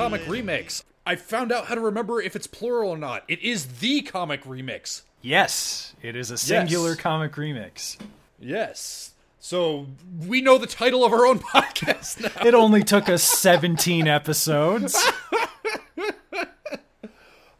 comic remix. I found out how to remember if it's plural or not. It is the comic remix. Yes, it is a singular Yes. comic remix. Yes. So we know the title of our own podcast now. It only took us 17 episodes.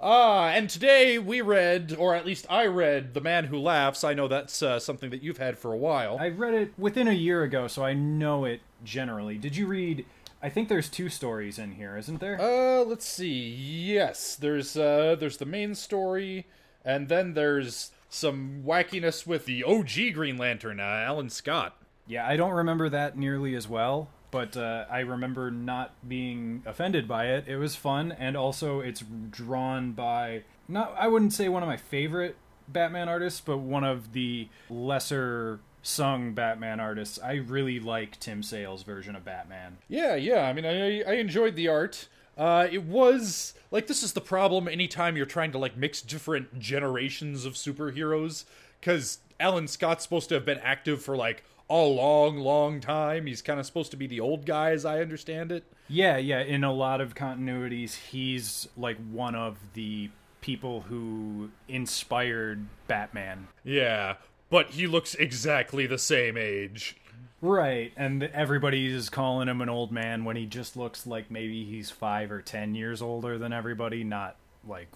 Ah, and today we read, or at least I read, The Man Who Laughs. I know that's uh, something that you've had for a while. I read it within a year ago, so I know it generally. Did you read? I think there's two stories in here, isn't there? Uh, let's see. Yes, there's uh, there's the main story, and then there's some wackiness with the OG Green Lantern, uh, Alan Scott. Yeah, I don't remember that nearly as well, but uh, I remember not being offended by it. It was fun, and also it's drawn by not I wouldn't say one of my favorite Batman artists, but one of the lesser sung Batman artists. I really like Tim Sale's version of Batman. Yeah, yeah. I mean, I I enjoyed the art. Uh, it was like this is the problem anytime you're trying to like mix different generations of superheroes because Alan Scott's supposed to have been active for like a long, long time. He's kind of supposed to be the old guy, as I understand it. Yeah, yeah. In a lot of continuities, he's like one of the people who inspired Batman. Yeah, but he looks exactly the same age. Right, and everybody is calling him an old man when he just looks like maybe he's five or ten years older than everybody, not like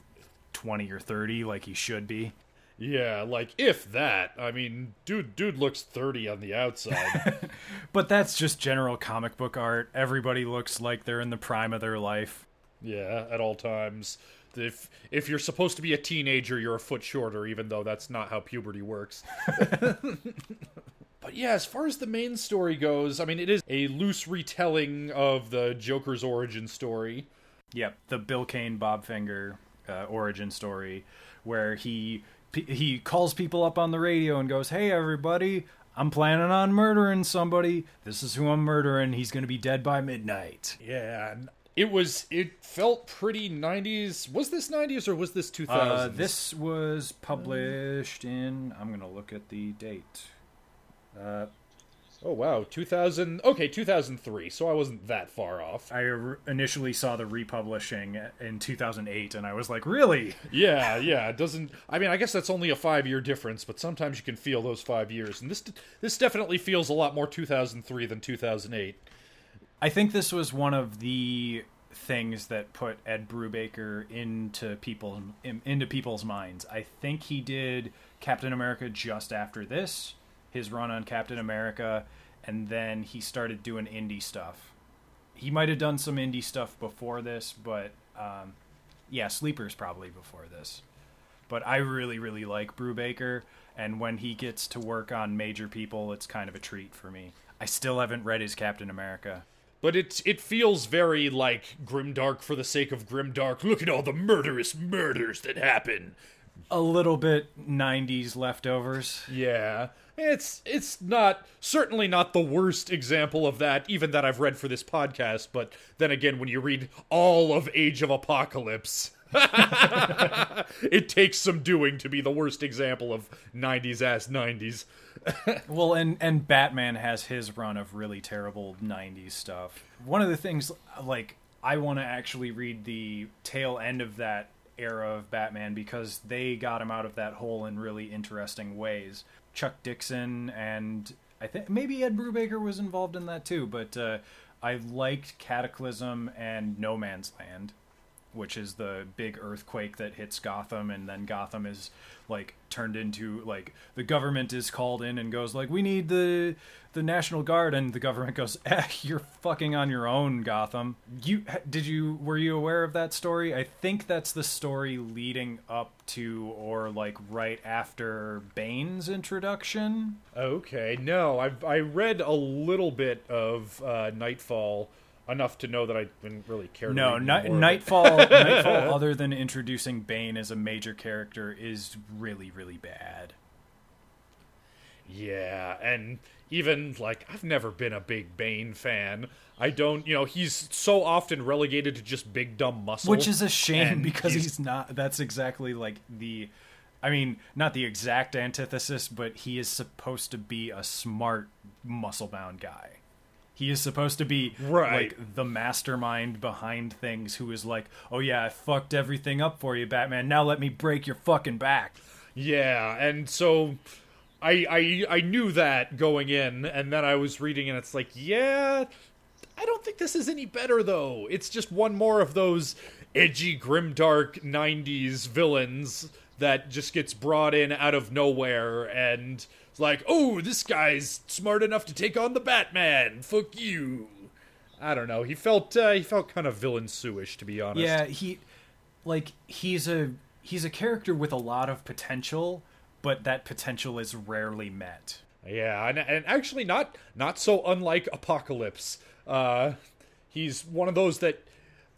20 or 30 like he should be. Yeah, like if that. I mean, dude, dude looks thirty on the outside. But that's just general comic book art. Everybody looks like they're in the prime of their life. yeah, at all times. If if you're supposed to be a teenager, you're a foot shorter, even though that's not how puberty works. but yeah, as far as the main story goes, I mean, it is a loose retelling of the Joker's origin story. Yep, the Bill Kane Bob Finger uh, origin story, where he he calls people up on the radio and goes, "Hey, everybody, I'm planning on murdering somebody. This is who I'm murdering. He's going to be dead by midnight." Yeah, it was. It felt pretty '90s. Was this '90s or was this 2000s? Uh, this was published in. I'm going to look at the date. Uh, Oh wow, 2000. Okay, 2003. So I wasn't that far off. I r- initially saw the republishing in 2008, and I was like, "Really?" Yeah, yeah. It doesn't. I mean, I guess that's only a five-year difference, but sometimes you can feel those five years, and this this definitely feels a lot more 2003 than 2008. I think this was one of the things that put Ed Brubaker into people into people's minds. I think he did Captain America just after this, his run on Captain America, and then he started doing indie stuff. He might have done some indie stuff before this, but um, yeah, Sleepers probably before this. But I really, really like Brubaker, and when he gets to work on major people, it's kind of a treat for me. I still haven't read his Captain America. But it it feels very like grimdark for the sake of grimdark. Look at all the murderous murders that happen. A little bit 90s leftovers. Yeah. It's it's not certainly not the worst example of that, even that I've read for this podcast. But then again, when you read all of Age of Apocalypse, it takes some doing to be the worst example of '90s ass '90s. Well, and and Batman has his run of really terrible 90s stuff. One of the things like I want to actually read the tail end of that era of Batman because they got him out of that hole in really interesting ways. Chuck Dixon and I think maybe Ed Brubaker was involved in that too, but uh, I liked Cataclysm and No Man's Land, which is the big earthquake that hits Gotham, and then Gotham is like turned into like the government is called in and goes like we need the the National Guard, and the government goes, eh, you're fucking on your own, Gotham. You did you were you aware of that story? I think that's the story leading up to or like right after Bane's introduction. Okay, no, I've I read a little bit of uh, Nightfall, enough to know that I didn't really care. No, Ni-. Nightfall. Nightfall, other than introducing Bane as a major character, is really, really bad. Yeah, and even like I've never been a big Bane fan. I don't, you know, he's so often relegated to just big dumb muscle, Which is a shame because he's, not. That's exactly like the. I mean, not the exact antithesis, but he is supposed to be a smart, muscle bound guy. He is supposed to be Right. like the mastermind behind things who is like, "Oh yeah, I fucked everything up for you, Batman. Now let me break your fucking back." Yeah, and so I I I knew that going in, and then I was reading, and it's like, yeah, I don't think this is any better though. It's just one more of those edgy, grimdark '90s villains that just gets brought in out of nowhere, and it's like, oh, this guy's smart enough to take on the Batman. Fuck you. I don't know. He felt uh, he felt kind of villain suish, to be honest. Yeah, he like he's a he's a character with a lot of potential, but that potential is rarely met. Yeah, and, and actually not not so unlike Apocalypse. Uh, he's one of those that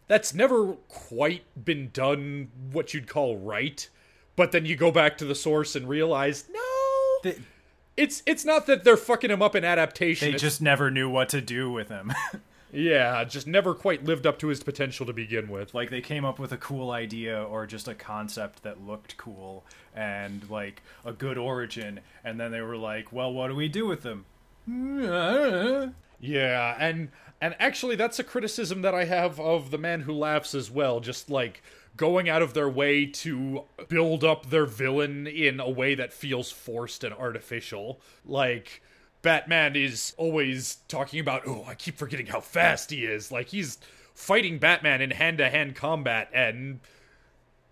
that's never quite been done what you'd call right, but then you go back to the source and realize no, They, it's it's not that they're fucking him up in adaptation. they it's- just never knew what to do with him. yeah, just never quite lived up to his potential to begin with. like they came up with a cool idea or just a concept that looked cool and like a good origin and then they were like, "Well, what do we do with them?" Yeah, and and actually that's a criticism that I have of the man who laughs as well, just like going out of their way to build up their villain in a way that feels forced and artificial. Like Batman is always talking about, "Oh, I keep forgetting how fast he is." Like he's fighting Batman in hand-to-hand combat and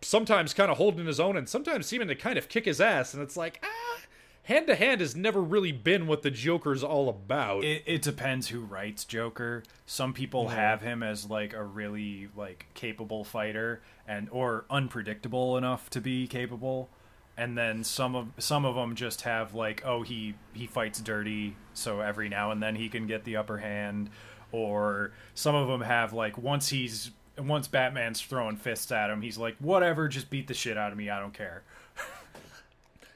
sometimes kind of holding his own and sometimes seeming to kind of kick his ass and it's like, "Ah, hand to hand has never really been what the Joker's all about." It, it depends who writes Joker. Some people have him as like a really like capable fighter and or unpredictable enough to be capable. And then some of some of them just have like, oh, he he fights dirty, so every now and then he can get the upper hand. Or some of them have like once he's once Batman's throwing fists at him, he's like, whatever, just beat the shit out of me, I don't care.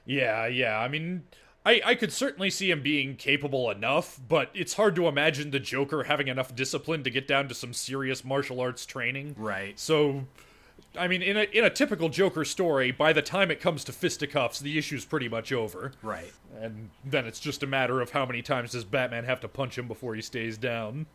Yeah, yeah. I mean, I I could certainly see him being capable enough, but it's hard to imagine the Joker having enough discipline to get down to some serious martial arts training. Right. So, I mean, in a in a typical Joker story, by the time it comes to fisticuffs, the issue's pretty much over. Right. And then it's just a matter of how many times does Batman have to punch him before he stays down.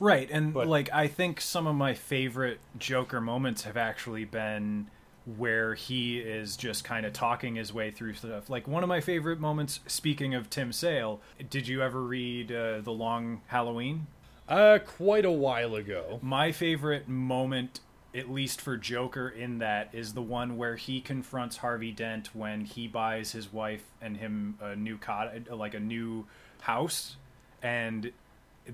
Right, and But- like I think some of my favorite Joker moments have actually been where he is just kind of talking his way through stuff. Like one of my favorite moments. Speaking of Tim Sale, did you ever read uh, the Long Halloween? Uh, quite a while ago. My favorite moment, at least for Joker, in that is the one where he confronts Harvey Dent when he buys his wife and him a new cottage, like a new house, and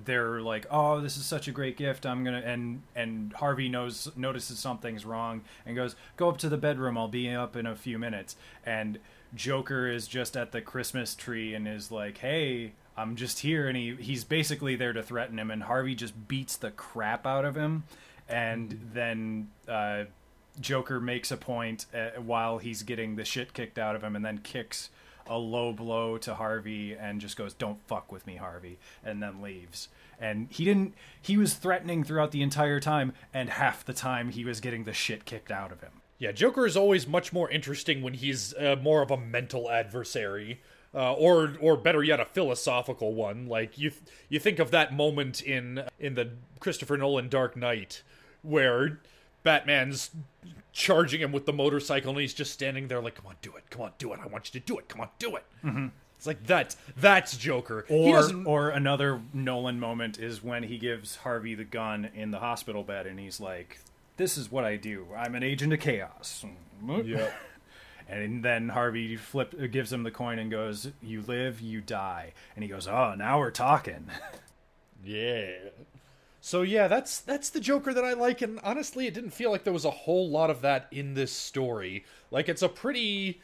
they're like, "Oh, this is such a great gift. I'm gonna." And and Harvey knows notices something's wrong and goes, "Go up to the bedroom. I'll be up in a few minutes." And Joker is just at the Christmas tree and is like, "Hey." I'm just here, and he, he's basically there to threaten him, and Harvey just beats the crap out of him, and then uh, Joker makes a point uh, while he's getting the shit kicked out of him, and then kicks a low blow to Harvey and just goes, "Don't fuck with me, Harvey," and then leaves. And he didn't. He was threatening throughout the entire time, and half the time he was getting the shit kicked out of him. Yeah, Joker is always much more interesting when he's uh, more of a mental adversary, uh, or or better yet, a philosophical one. Like you, th- you think of that moment in in the Christopher Nolan Dark Knight, where Batman's charging him with the motorcycle, and he's just standing there like, "Come on, do it! Come on, do it! I want you to do it! Come on, do it!" Mm-hmm. It's like that. That's Joker. Or, doesn't. or another Nolan moment is when he gives Harvey the gun in the hospital bed, and he's like, "This is what I do. I'm an agent of chaos." yeah. And then Harvey flip gives him the coin and goes, "You live, you die." And he goes, "Oh, now we're talking." Yeah. So yeah, that's that's the Joker that I like, and honestly, it didn't feel like there was a whole lot of that in this story. Like it's a pretty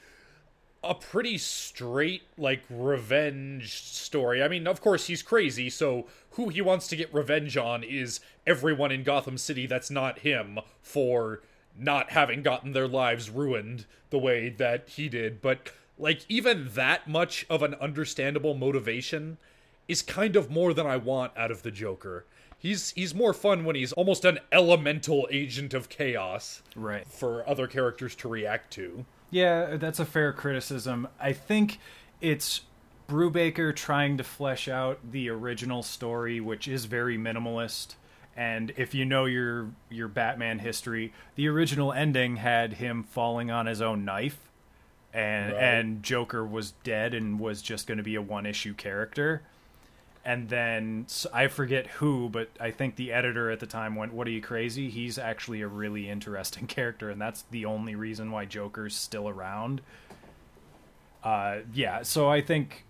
a pretty straight like revenge story. I mean, of course he's crazy, so who he wants to get revenge on is everyone in Gotham City that's not him for not having gotten their lives ruined the way that he did. But like even that much of an understandable motivation is kind of more than I want out of the Joker. He's he's more fun when he's almost an elemental agent of chaos right. for other characters to react to. Yeah, that's a fair criticism. I think it's Brubaker trying to flesh out the original story, which is very minimalist. And if you know your your Batman history, the original ending had him falling on his own knife, and Right. and Joker was dead and was just going to be a one issue character. And then I forget who, but I think the editor at the time went, "What are you crazy? He's actually a really interesting character, and that's the only reason why Joker's still around." Uh, yeah, so I think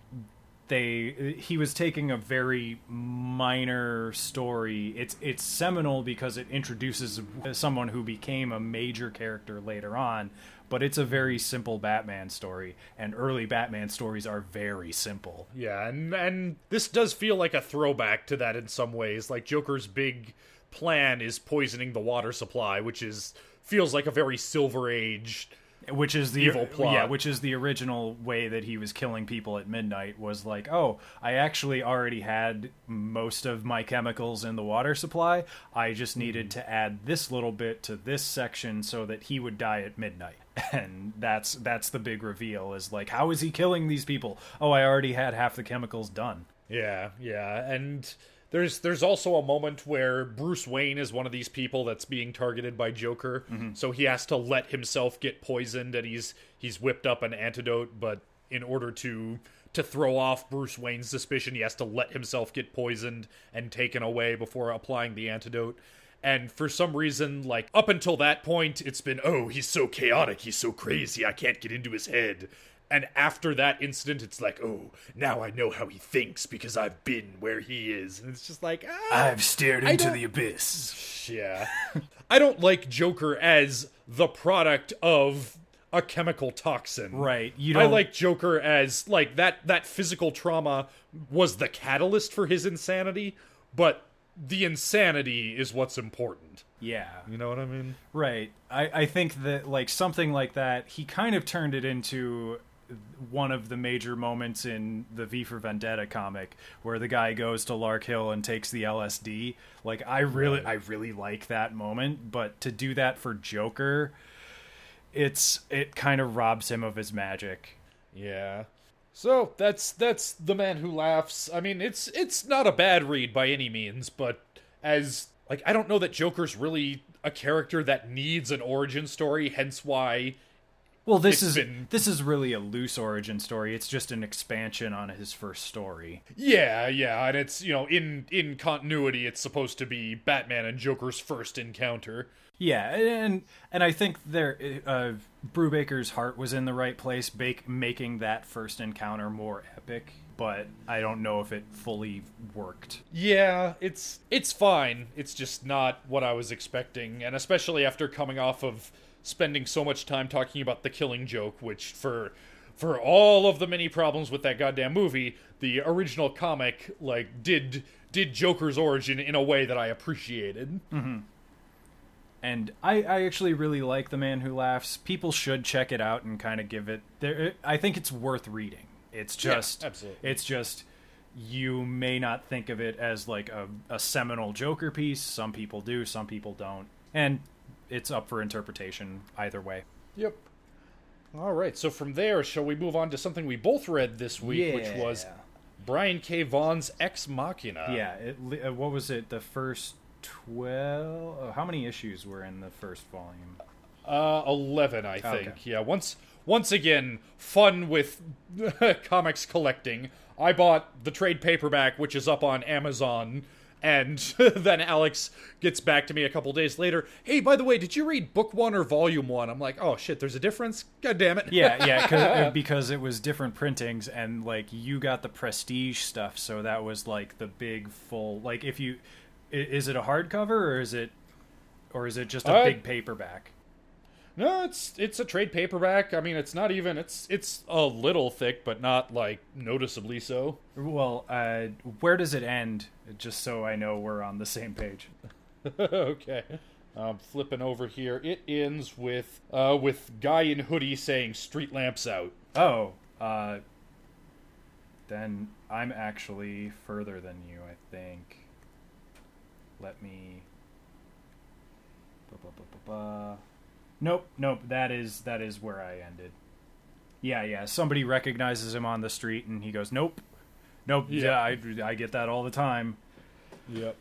they he was taking a very minor story. It's it's seminal because it introduces someone who became a major character later on, but it's a very simple Batman story, and early Batman stories are very simple. Yeah, and and this does feel like a throwback to that in some ways. Like Joker's big plan is poisoning the water supply, which is feels like a very Silver Age. Which is the Evil plot. yeah which is the original way that he was killing people at midnight was like oh i actually already had most of my chemicals in the water supply. I just hmm. needed to add this little bit to this section so that he would die at midnight. And that's that's the big reveal is like how is he killing these people? Oh i already had half the chemicals done. Yeah, yeah, and there's there's also a moment where Bruce Wayne is one of these people that's being targeted by Joker, mm-hmm. so he has to let himself get poisoned, and he's he's whipped up an antidote, but in order to to throw off Bruce Wayne's suspicion, he has to let himself get poisoned and taken away before applying the antidote. And for some reason, like up until that point, it's been, oh, he's so chaotic, he's so crazy, I can't get into his head. And after that incident, it's like, oh, now I know how he thinks because I've been where he is. And it's just like, ah, i've stared into the abyss yeah. I don't like Joker as the product of a chemical toxin. right you I don't i like Joker as like that that physical trauma was the catalyst for his insanity, but the insanity is what's important. yeah You know what I mean? Right. I, I think that like something like that, he kind of turned it into one of the major moments in the V for Vendetta comic where the guy goes to Larkhill and takes the LSD. Like I really I really like that moment, but to do that for Joker, it's it kind of robs him of his magic. Yeah. So that's that's the man who laughs. I mean, it's it's not a bad read by any means, but as like I don't know that Joker's really a character that needs an origin story. Hence why Well, this is been- this is really a loose origin story. It's just an expansion on his first story. Yeah, yeah, and it's you know in in continuity, it's supposed to be Batman and Joker's first encounter. Yeah, and and I think there, uh, Brubaker's heart was in the right place, bake, making that first encounter more epic. But I don't know if it fully worked. Yeah, it's it's fine. It's just not what I was expecting, and especially after coming off of spending so much time talking about the Killing Joke, which for for all of the many problems with that goddamn movie, the original comic like did did Joker's origin in a way that I appreciated. Mm-hmm. And I, I actually really like The Man Who Laughs. People should check it out and kind of give it. There, I think it's worth reading. It's Yeah, just, absolutely. it's just, you may not think of it as like a, a seminal Joker piece. Some people do, some people don't, and it's up for interpretation either way. Yep. All right, so from there, shall we move on to something we both read this week, which was Brian K. Vaughan's Ex Machina. Yeah, it, uh, what was it? The first twelve? Uh, how many issues were in the first volume? Uh, eleven, I think. Okay. Yeah. Once, once again, fun with comics collecting. I bought the trade paperback, which is up on Amazon, and then Alex gets back to me a couple days later. Hey, by the way, did you read book one or volume one? I'm like, oh shit, there's a difference. God damn it. Yeah, yeah, 'cause- because it was different printings, and like you got the prestige stuff, so that was like the big full. Like, if you, is it a hardcover or is it, or is it just a Uh, big paperback? No, it's it's a trade paperback. I mean, it's not even. It's it's a little thick, but not like noticeably so. Well, uh, where does it end? Just so I know we're on the same page. okay. Um, flipping over here, it ends with uh, with guy in hoodie saying "street lamps out." Oh, uh, then I'm actually further than you, I think. Let me. Ba, ba, ba. Nope, nope. That is that is where I ended. Yeah, yeah. Somebody recognizes him on the street, and he goes, "Nope, nope." Yeah, Yeah. I, I get that all the time. Yep.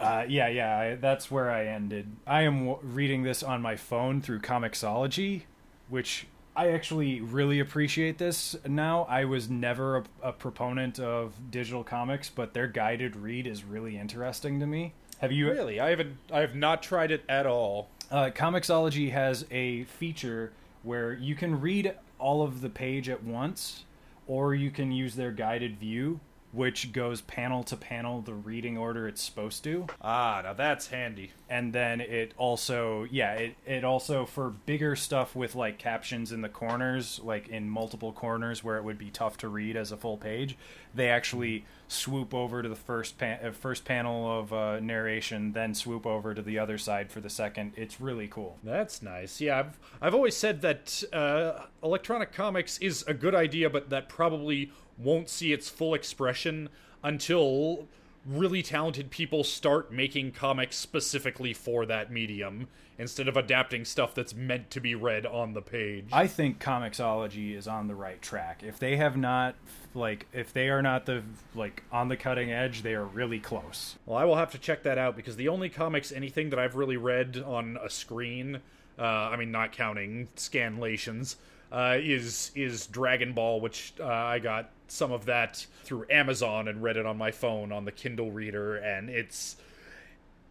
Uh, yeah, yeah. I, that's where I ended. I am w- reading this on my phone through Comixology, which I actually really appreciate this now. I was never a, a proponent of digital comics, but their guided read is really interesting to me. Have you Really, I haven't. I have not tried it at all. Uh, Comixology has a feature where you can read all of the page at once, or you can use their guided view, which goes panel to panel the reading order it's supposed to. Ah, now that's handy. And then it also, yeah, it, it also for bigger stuff with like captions in the corners, like in multiple corners where it would be tough to read as a full page, they actually swoop over to the first pan- uh, first panel of uh, narration, then swoop over to the other side for the second. It's really cool. That's nice. Yeah, I've I've always said that uh, electronic comics is a good idea, but that probably won't see its full expression until really talented people start making comics specifically for that medium instead of adapting stuff that's meant to be read on the page. I think Comixology is on the right track. If they have not, like, if they are not the like on the cutting edge, they are really close. Well, I will have to check that out because the only comics, anything that I've really read on a screen, uh, I mean, not counting scanlations, uh, is is Dragon Ball, which uh, I got some of that through Amazon and read it on my phone on the Kindle Reader, and it's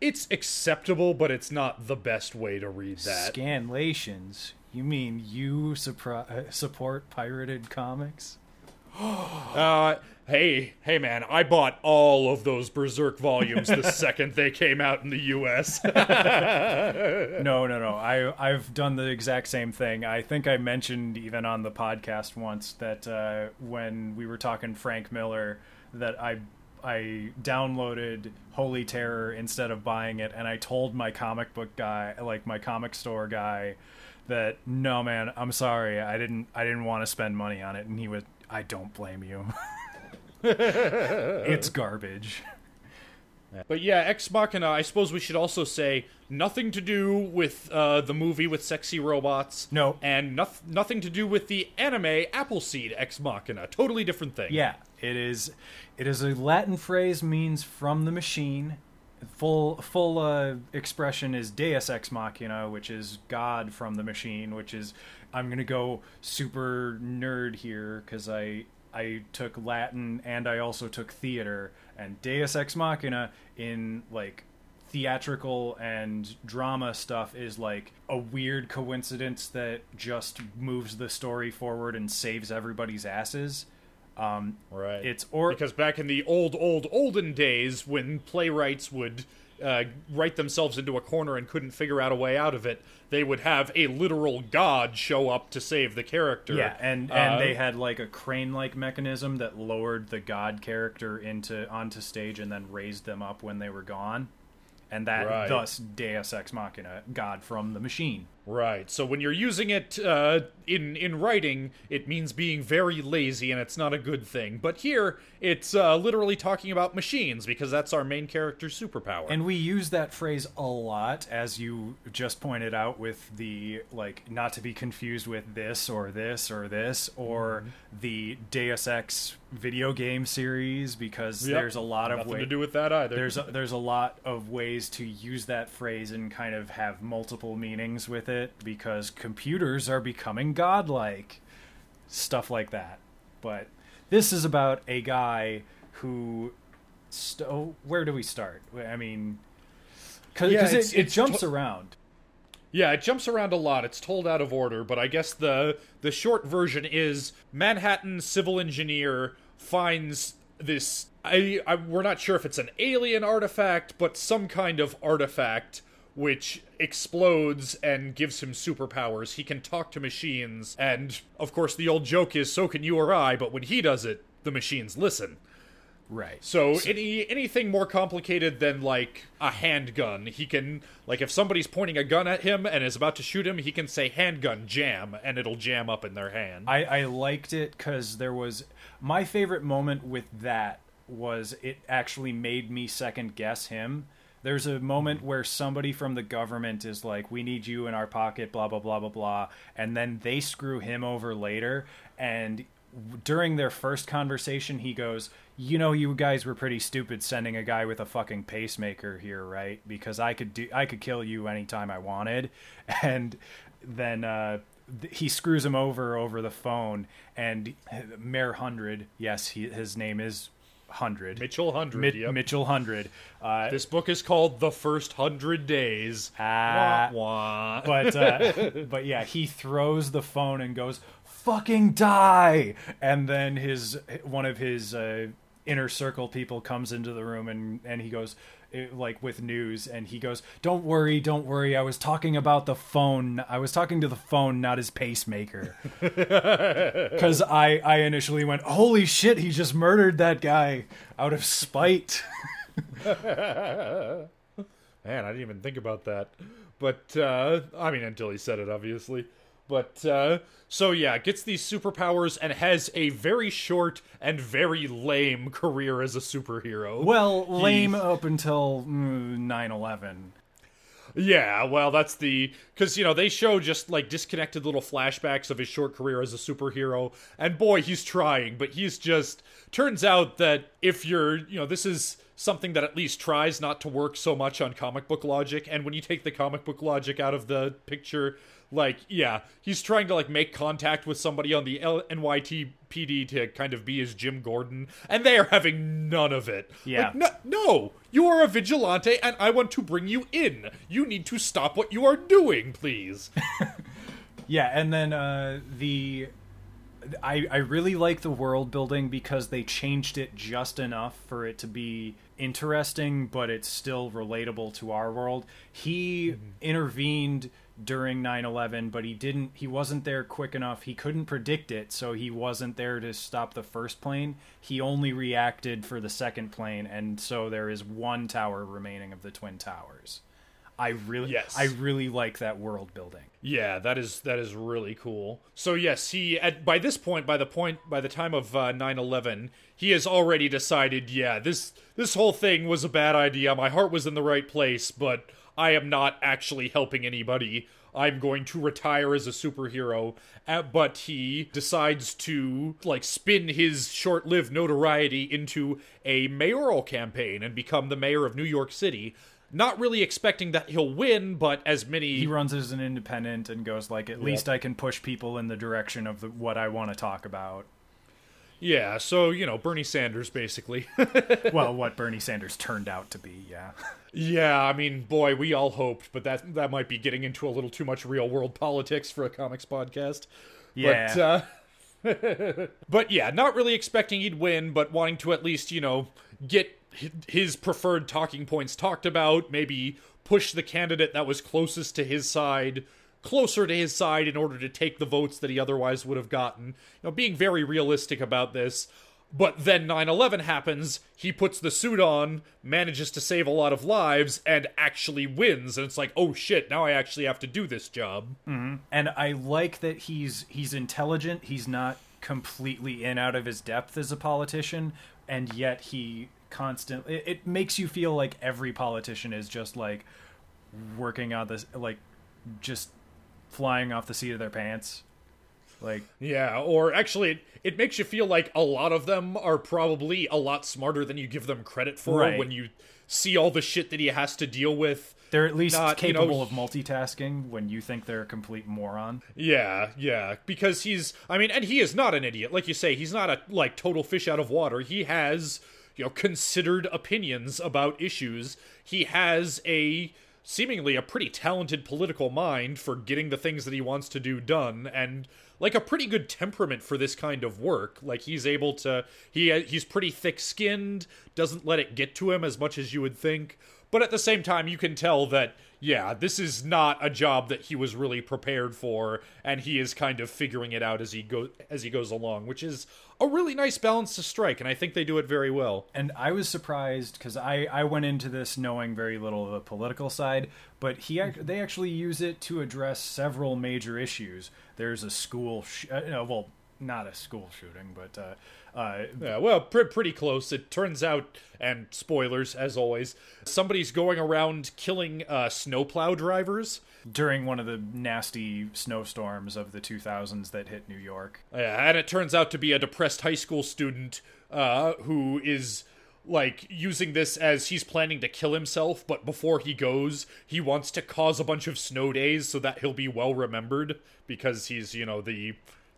it's acceptable, but it's not the best way to read that. Scanlations. You mean you supri- uh, support pirated comics? Uh, hey, hey, man! I bought all of those Berserk volumes the second they came out in the U.S. No, no, no. I I've done the exact same thing. I think I mentioned even on the podcast once that uh, when we were talking Frank Miller, that I I downloaded Holy Terror instead of buying it, and I told my comic book guy, like my comic store guy, that no, man, I'm sorry, I didn't I didn't want to spend money on it, and he was, I don't blame you. it's garbage. But yeah, Ex Machina, I suppose we should also say nothing to do with uh, the movie with sexy robots. No. And noth- nothing to do with the anime Appleseed Ex Machina. Totally different thing. Yeah, it is. It is a Latin phrase means from the machine. Full full uh, expression is Deus ex machina, which is God from the machine. Which is I'm gonna go super nerd here because I I took Latin and I also took theater. And Deus ex machina in like theatrical and drama stuff is like a weird coincidence that just moves the story forward and saves everybody's asses. Um, Right. It's or because back in the old, old, olden days when playwrights would uh, write themselves into a corner and couldn't figure out a way out of it, they would have a literal god show up to save the character. yeah, and and Uh, they had like a crane-like mechanism that lowered the god character into onto stage and then raised them up when they were gone, and that Right. thus Deus ex machina, God from the machine. Right. So when you're using it uh, in in writing, it means being very lazy, and it's not a good thing. But here, it's uh, literally talking about machines because that's our main character's superpower. And we use that phrase a lot, as you just pointed out, with the like not to be confused with this or this or this or the Deus Ex video game series, because Yep. there's a lot of nothing ways. to do with that either. there's a, there's a lot of ways to use that phrase and kind of have multiple meanings with it because computers are becoming godlike stuff like that but this is about a guy who st- oh, where do we start i mean because Yeah, it, it jumps around Yeah, it jumps around a lot. It's told out of order, but I guess the the short version is Manhattan civil engineer finds this. I, I we're not sure if it's an alien artifact, but some kind of artifact which explodes and gives him superpowers. He can talk to machines, and of course the old joke is so can you or I. But when he does it, the machines listen. right So any anything more complicated than like a handgun, he can like if somebody's pointing a gun at him and is about to shoot him, he can say handgun jam and it'll jam up in their hand. I, I liked it because there was my favorite moment with that was it actually made me second guess him there's a moment where somebody from the government is like, "We need you in our pocket," blah blah blah blah blah, and then they screw him over later. And during their first conversation, he goes, "You know, you guys were pretty stupid sending a guy with a fucking pacemaker here, right? Because I could do, I could kill you anytime I wanted." And then uh, he screws him over over the phone, and Mayor Hundred, yes, he, his name is Hundred. Mitchell Hundred. Mi- yep. Mitchell Hundred. Uh, This book is called The First Hundred Days. Ah. Wah, wah. but uh, but yeah, he throws the phone and goes, "Fucking die!" And then his one of his uh, inner circle people comes into the room and and he goes. Like with news, and he goes, "Don't worry, don't worry. I was talking about the phone. I was talking to the phone, not his pacemaker." Because I, I initially went, "Holy shit! He just murdered that guy out of spite." Man, I didn't even think about that. But uh I mean until he said it obviously. But uh so yeah, gets these superpowers and has a very short and very lame career as a superhero. well, lame up until mm, 9/11. Yeah, well, that's the because you know they show just like disconnected little flashbacks of his short career as a superhero, and boy, he's trying, but he's just turns out that if you're, you know, this is something that at least tries not to work so much on comic book logic, and when you take the comic book logic out of the picture, like, yeah, he's trying to like make contact with somebody on the L- NYTPD to kind of be his Jim Gordon, and they are having none of it. Yeah. Like, no, no, you are a vigilante, and I want to bring you in. You need to stop what you are doing, please. Yeah, and then uh, the I I really like the world building because they changed it just enough for it to be interesting, but it's still relatable to our world. He intervened during 9/11, but he didn't he wasn't there quick enough. He couldn't predict it, so he wasn't there to stop the first plane. He only reacted for the second plane, and so there is one tower remaining of the twin towers. I really Yes. I really like that world building. Yeah, that is that is really cool. So yes, he at by this point, by the point by the time of uh, 9/11, he has already decided, yeah, this this whole thing was a bad idea. My heart was in the right place, but I am not actually helping anybody. I'm going to retire as a superhero. Uh, but he decides to like spin his short-lived notoriety into a mayoral campaign and become the mayor of New York City. Not really expecting that he'll win, but as many he runs as an independent and goes like at least i can push people in the direction of the, what i want to talk about Yeah, so, you know, Bernie Sanders basically. well what bernie sanders turned out to be yeah yeah, I mean, boy, we all hoped, but that that might be getting into a little too much real world politics for a comics podcast. Yeah. But uh But yeah, not really expecting he'd win, but wanting to at least, you know, get his preferred talking points talked about, maybe push the candidate that was closest to his side closer to his side in order to take the votes that he otherwise would have gotten. You know, being very realistic about this. But then 9 11 happens, he puts the suit on, manages to save a lot of lives, and actually wins. And it's like, oh shit, now I actually have to do this job. Mm-hmm. and i like that he's he's intelligent he's not completely in out of his depth as a politician and yet he constantly it, it makes you feel like every politician is just like working on this like just flying off the seat of their pants like Yeah, or actually, it, it makes you feel like a lot of them are probably a lot smarter than you give them credit for Right. when you see all the shit that he has to deal with. they're at least Not, you know, capable of multitasking when you think they're a complete moron Yeah, yeah, because he's I mean, and he is not an idiot. Like you say, he's not a like total fish out of water. He has, you know, considered opinions about issues. He has a seemingly a pretty talented political mind for getting the things that he wants to do done and like a pretty good temperament for this kind of work. Like he's able to he he's pretty thick-skinned, doesn't let it get to him as much as you would think. But at the same time, you can tell that, yeah, this is not a job that he was really prepared for, and he is kind of figuring it out as he go as he goes along, which is a really nice balance to strike, and I think they do it very well. and I was surprised because I, I went into this knowing very little of the political side, but he they actually use it to address several major issues. There's a school, sh- uh, well, not a school shooting, but uh, Uh, Yeah, well, pr- pretty close. It turns out, and spoilers as always, somebody's going around killing uh, snowplow drivers. during one of the nasty snowstorms of the 2000s that hit New York. Yeah, and it turns out to be a depressed high school student uh, who is like using this as he's planning to kill himself, but before he goes, he wants to cause a bunch of snow days so that he'll be well remembered because he's, you know, the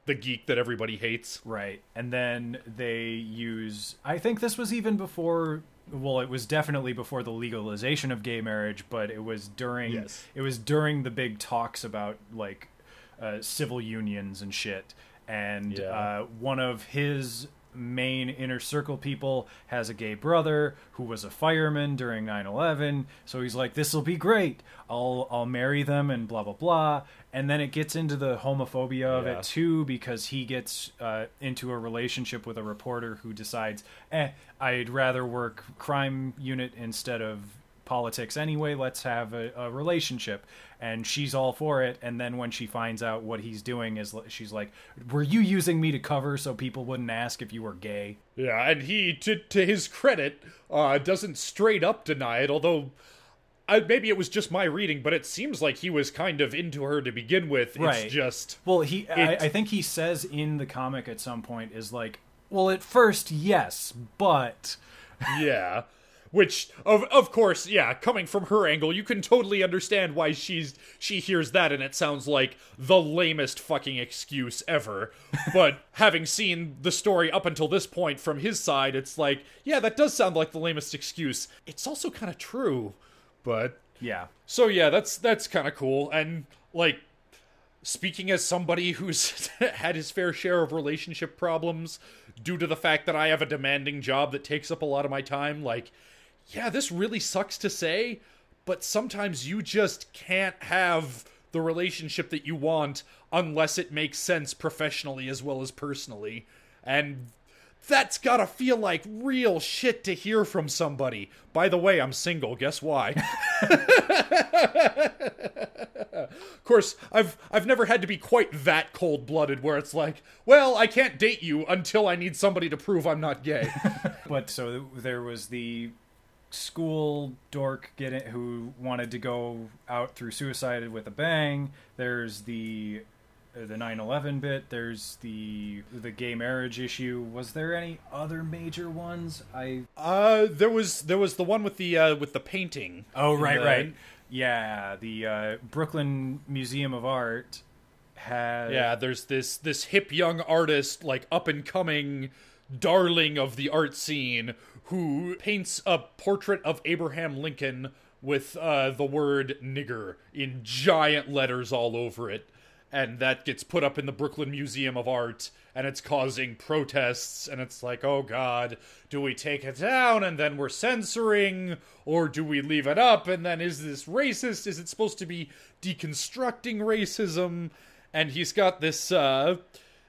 the geek that everybody hates. Right. And then they use I think this was even before well, it was definitely before the legalization of gay marriage, but it was during Yes. it was during the big talks about like uh, civil unions and shit. And Yeah. uh, one of his main inner circle people has a gay brother who was a fireman during 9/11 so he's like this will be great. I'll I'll marry them and blah blah blah. And then it gets into the homophobia of Yeah. it too because he gets uh, into a relationship with a reporter who decides eh I'd rather work crime unit instead of politics anyway let's have a, a relationship and she's all for it and then when she finds out what he's doing is she's like were you using me to cover so people wouldn't ask if you were gay Yeah, and he, to to his credit, uh, doesn't straight up deny it. Although, I, maybe it was just my reading, but it seems like he was kind of into her to begin with. Right. It's just well he I, I think he says in the comic at some point is like well at first yes but yeah. Which of of course, yeah, coming from her angle, you can totally understand why she's she hears that and it sounds like the lamest fucking excuse ever. but having seen the story up until this point from his side, it's like, yeah, that does sound like the lamest excuse. It's also kind of true. But yeah so yeah, that's that's kind of cool. And like speaking as somebody who's had his fair share of relationship problems due to the fact that I have a demanding job that takes up a lot of my time, like yeah, this really sucks to say, but sometimes you just can't have the relationship that you want unless it makes sense professionally as well as personally. And that's gotta feel like real shit to hear from somebody. By the way, I'm single. Guess why? of course, I've I've never had to be quite that cold-blooded where it's like, well, I can't date you until I need somebody to prove I'm not gay. but so there was the school dork get it, who wanted to go out through suicide with a bang. There's the uh, the 9/11 bit. There's the the gay marriage issue. Was there any other major ones? I uh, there was there was the one with the uh, with the painting. oh right the- right. Yeah the uh, Brooklyn Museum of Art had Yeah, there's this this hip young artist, like up and coming darling of the art scene, who paints a portrait of Abraham Lincoln with uh, the word nigger in giant letters all over it. And that gets put up in the Brooklyn Museum of Art, and it's causing protests. And it's like, oh god, do we take it down and then we're censoring? Or do we leave it up and then is this racist? Is it supposed to be deconstructing racism? and he's got this uh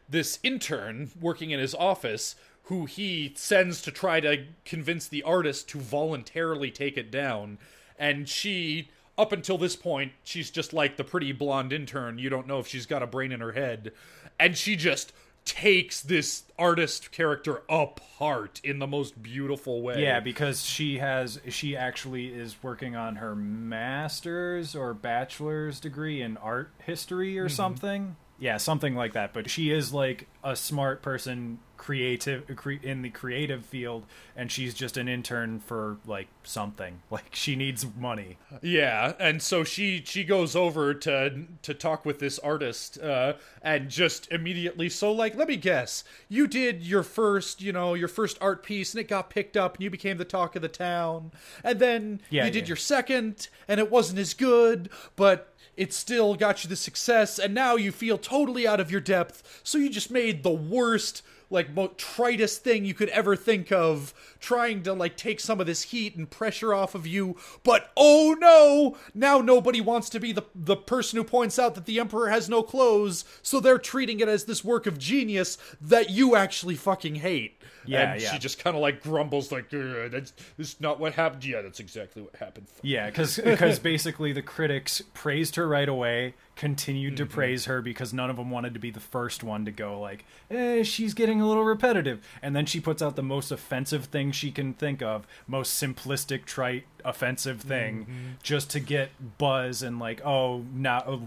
this intern working in his office who he sends to try to convince the artist to voluntarily take it down. And she up until this point she's just like the pretty blonde intern. You don't know if she's got a brain in her head. And she just takes this artist character apart in the most beautiful way. Yeah, because she has she actually is working on her master's or bachelor's degree in art history or mm-hmm. something. Yeah, something like that. But she is like a smart person, creative cre- in the creative field, and she's just an intern for like something. Like she needs money. Yeah, and so she she goes over to to talk with this artist, uh, and just immediately. So, like, let me guess, you did your first, you know, your first art piece, and it got picked up, and you became the talk of the town. And then Yeah, you did yeah. your second, and it wasn't as good, but it still got you the success. And now you feel totally out of your depth, so you just made the worst like mo- tritest thing you could ever think of trying to like take some of this heat and pressure off of you but oh no! Now nobody wants to be the the person who points out that the emperor has no clothes so they're treating it as this work of genius that you actually fucking hate. Yeah, and yeah. she just kind of like grumbles like "Uh, that's, that's not what happened. Yeah that's exactly what happened. Yeah, because because basically the critics praised her right away, continued Mm-hmm. to praise her because none of them wanted to be the first one to go like, "Eh, she's getting a little repetitive." And then she puts out the most offensive thing she can think of, most simplistic, trite, offensive thing, Mm-hmm. just to get buzz and like, "Oh, now uh,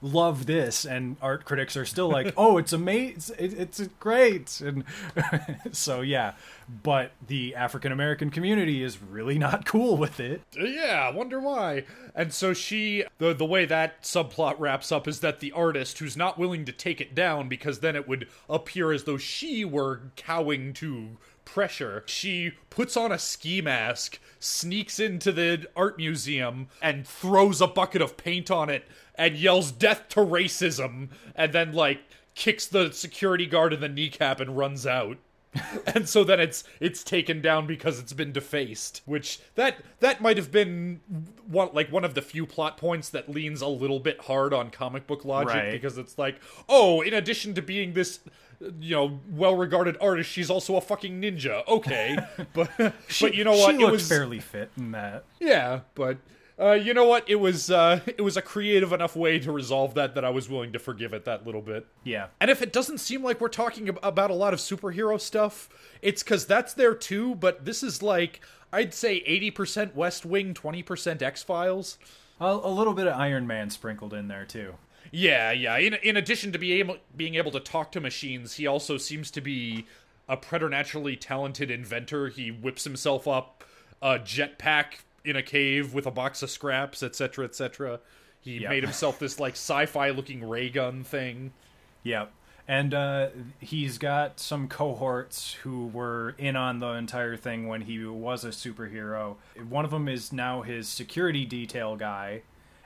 love this." And art critics are still like, "Oh, it's amazing. It, it's great." And so yeah, but the African American community is really not cool with it. Yeah, I wonder why. And so she the the way that subplot wraps up is that the artist who's not willing to take it down because then it would appear as though she were cowing to pressure. She puts on a ski mask, sneaks into the art museum and throws a bucket of paint on it and yells death to racism and then like kicks the security guard in the kneecap and runs out and so then it's it's taken down because it's been defaced which that that might have been one like one of the few plot points that leans a little bit hard on comic book logic Right. because it's like oh in addition to being this you know well regarded artist she's also a fucking ninja okay but but you know what She it was fairly fit in that. yeah but uh, you know what? It was uh, it was a creative enough way to resolve that that I was willing to forgive it that little bit. Yeah. And if it doesn't seem like we're talking ab- about a lot of superhero stuff, it's because that's there too, but this is like, I'd say 80% West Wing, 20% X Files. A, a little bit of Iron Man sprinkled in there too. Yeah, yeah. In, in addition to be able, being able to talk to machines, he also seems to be a preternaturally talented inventor. He whips himself up a jetpack in a cave with a box of scraps, etc., etc. He Yeah. made himself this like sci-fi looking ray gun thing. Yep. And uh, he's got some cohorts who were in on the entire thing when he was a superhero. One of them is now his security detail guy,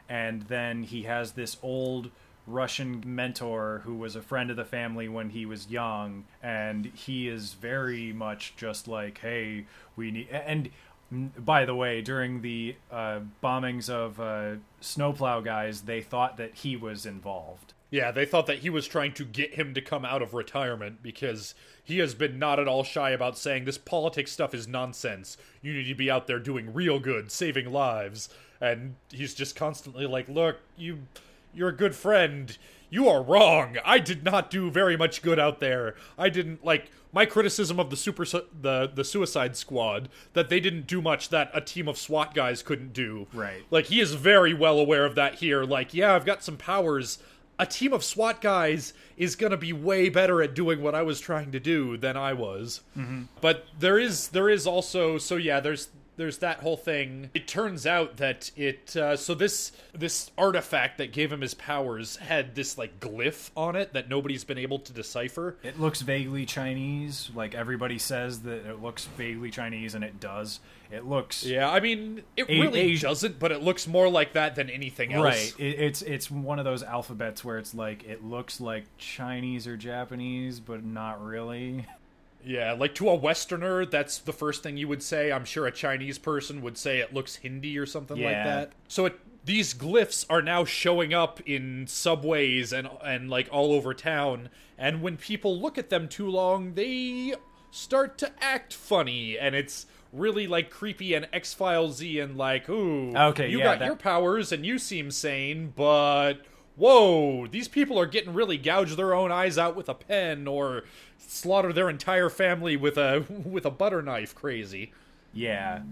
and then he has this old Russian mentor who was a friend of the family when he was young, and he is very much just like, hey, we need. And by the way, during the uh, bombings of uh, Snowplow guys, they thought that he was involved. Yeah, they thought that he was trying to get him to come out of retirement because he has been not at all shy about saying this politics stuff is nonsense. You need to be out there doing real good, saving lives. And he's just constantly like, "Look, you you're a good friend. You are wrong. I did not do very much good out there. I didn't like my criticism of the super Su- the the Suicide Squad that they didn't do much that a team of SWAT guys couldn't do. Right. Like he is very well aware of that here. Like, yeah, I've got some powers. A team of SWAT guys is going to be way better at doing what I was trying to do than I was. Mm-hmm. But there is there is also so yeah, there's there's that whole thing. It turns out that it uh, so this this artifact that gave him his powers had this like glyph on it that nobody's been able to decipher. It looks vaguely Chinese. Like everybody says that it looks vaguely Chinese, and it does. It looks Yeah, I mean, it A- really Asi- doesn't, but it looks more like that than anything else. right. It, it's it's one of those alphabets where it's like it looks like Chinese or Japanese, but not really. Yeah, like to a Westerner, that's the first thing you would say. I'm sure a Chinese person would say it looks Hindi or something like Yeah. that. So it, these glyphs are now showing up in subways and and like all over town. And when people look at them too long, they start to act funny, and it's really like creepy and X Files y and like, ooh, Okay, you yeah, got that- your powers and you seem sane, but whoa, these people are getting really gouge their own eyes out with a pen or slaughter their entire family with a with a butter knife. Crazy. Yeah,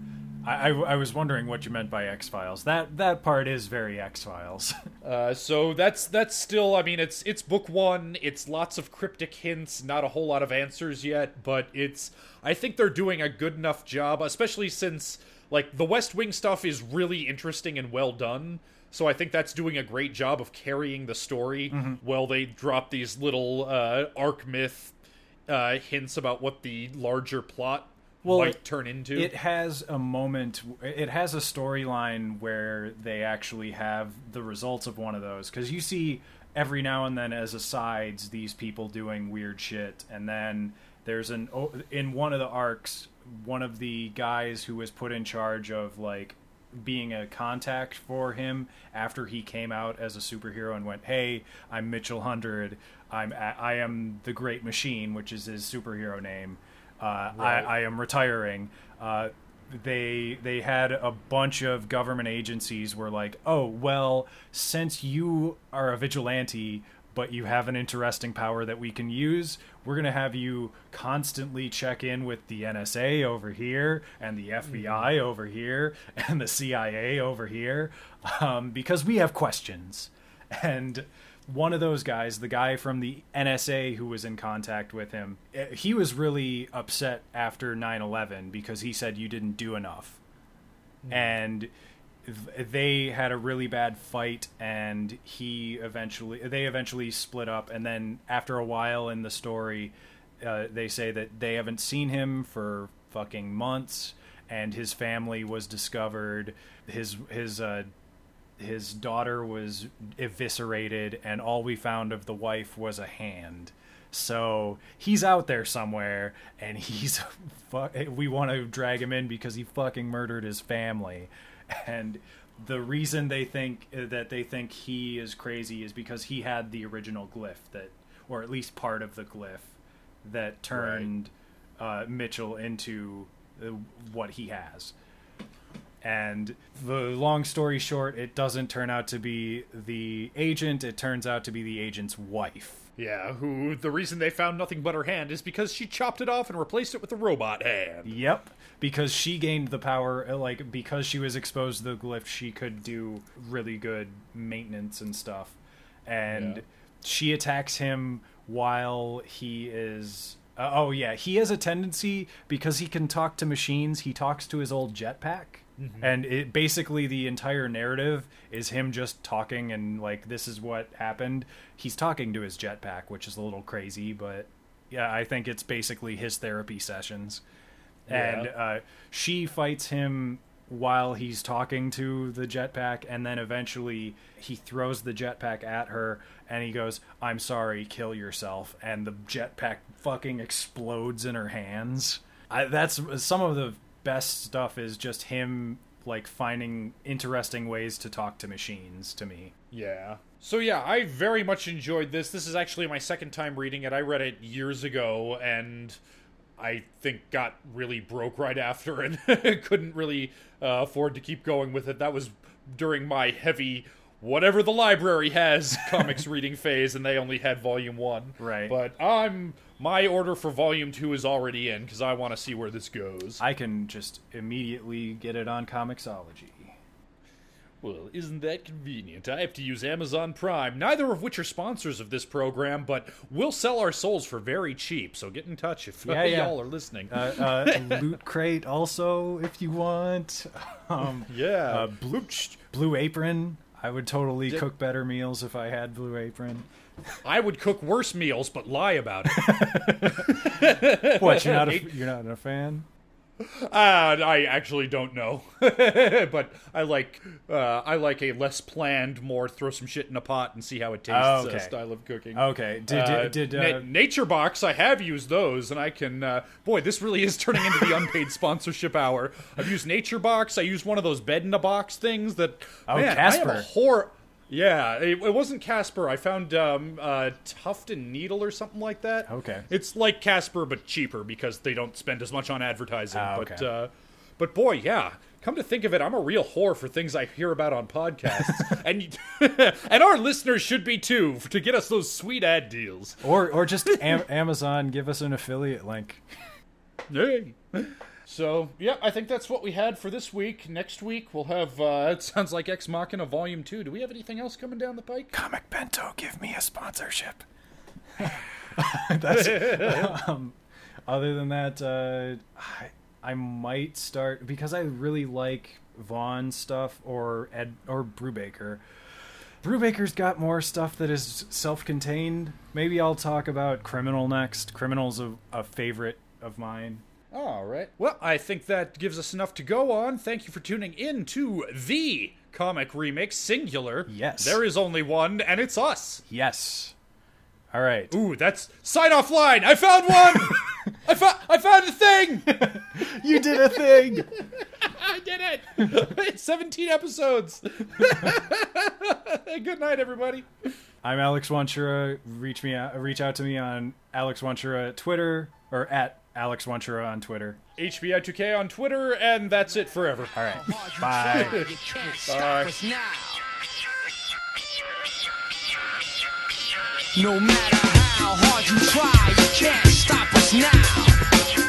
I, I, I was wondering what you meant by X Files. That that part is very X Files. Uh, so that's that's still. I mean, it's it's book one. It's lots of cryptic hints, not a whole lot of answers yet, but it's. I think they're doing a good enough job, especially since like the West Wing stuff is really interesting and well done. So I think that's doing a great job of carrying the story. While they drop these little uh, arc myth uh, hints about what the larger plot Well, might turn into. It has a moment. It has a storyline where they actually have the results of one of those because you see every now and then as asides these people doing weird shit, and then there's an in one of the arcs, one of the guys who was put in charge of like being a contact for him after he came out as a superhero and went, "Hey, I'm Mitchell Hundred. I'm I am the Great Machine, which is his superhero name. Uh, Right. I, I am retiring." Uh, they they had a bunch of government agencies were like, "Oh, well, since you are a vigilante, but you have an interesting power that we can use, we're going to have you constantly check in with the NSA over here and the FBI over here and the CIA over here um, because we have questions." And one of those guys, the guy from the NSA who was in contact with him, eh, he was really upset after 9 11 because he said you didn't do enough. And th- they had a really bad fight and he eventually they eventually split up. And then after a while in the story uh, they say that they haven't seen him for fucking months and his family was discovered. His his uh, his daughter was eviscerated and all we found of the wife was a hand. So he's out there somewhere and he's we want to drag him in because he fucking murdered his family and the reason they think that they think he is crazy is because he had the original glyph that or at least part of the glyph that turned uh, Mitchell into uh, what he has. And the long story short, it doesn't turn out to be the agent, it turns out to be the agent's wife. Yeah, who the reason they found nothing but her hand is because she chopped it off and replaced it with a robot hand. Yep, because she gained the power, uh, like, because she was exposed to the glyph, she could do really good maintenance and stuff. And Yeah. she attacks him while he is. Uh, oh, yeah, he has a tendency, because he can talk to machines, he talks to his old jetpack. And it basically the entire narrative is him just talking and like this is what happened. He's talking to his jetpack, which is a little crazy, but yeah, I think it's basically his therapy sessions. And Yeah. uh, she fights him while he's talking to the jetpack, and then eventually he throws the jetpack at her, and he goes, "I'm sorry, kill yourself," and the jetpack fucking explodes in her hands. I, that's some of the best stuff. Is just him like finding interesting ways to talk to machines. To me, Yeah. So yeah, I very much enjoyed this. This is actually my second time reading it. I read it years ago and I think got really broke right after and couldn't really uh, afford to keep going with it. That was during my heavy whatever the library has comics reading phase and they only had volume 1. Right. But I'm my order for volume 2 is already in cuz I want to see where this goes. I can just immediately get it on Comixology. Well, isn't that convenient? I have to use Amazon Prime, neither of which are sponsors of this program, but we'll sell our souls for very cheap, so get in touch if Yeah, yeah. y'all are listening. uh, uh, Loot Crate also, if you want. Um, yeah. uh, Blue, Blue Apron. I would totally Did- cook better meals if I had Blue Apron. I would cook worse meals, but lie about it. What you're not a, you're not a fan? uh, I actually don't know, but I like uh, I like a less planned, more throw some shit in a pot and see how it tastes Oh, okay. uh, style of cooking. Okay. Did Uh, did, Na- uh, Nature Box, I have used those, and I can. Uh, boy, this really is turning into the unpaid sponsorship hour. I've used Nature Box. I used one of those bed in a box things that. Oh, man, I have a Casper. Yeah, it, it wasn't Casper. I found um, uh, Tuft and Needle or something like that. Okay. It's like Casper but cheaper because they don't spend as much on advertising. Ah, But okay. uh, but boy, yeah. Come to think of it, I'm a real whore for things I hear about on podcasts, and and our listeners should be too to get us those sweet ad deals. or or just Am- Amazon give us an affiliate link. Hey. So yeah, I think that's what we had for this week. Next week we'll have. Uh, it sounds like Ex Machina Volume Two. Do we have anything else coming down the pike? Comic Bento, give me a sponsorship. That's, um, other than that, uh, I, I might start because I really like Vaughan stuff or Ed or Brubaker. Brubaker's got more stuff that is self-contained. Maybe I'll talk about Criminal next. Criminal's a, a favorite of mine. All right. Well, I think that gives us enough to go on. Thank you for tuning in to the comic remix singular. Yes. There is only one, and it's us. Yes. All right. Ooh, that's sign off line. I found one. I found. I found a thing. You did a thing. I did it. it's 17 episodes. Good night, everybody. I'm Alex Wanchura. Reach me out, reach out to me on Alex Wanchura at Twitter or at Alex Wanchura on Twitter. HBI2K on Twitter, and that's it forever. All right. Bye. You can't stop Bye. No matter how hard you try, you can't stop us now.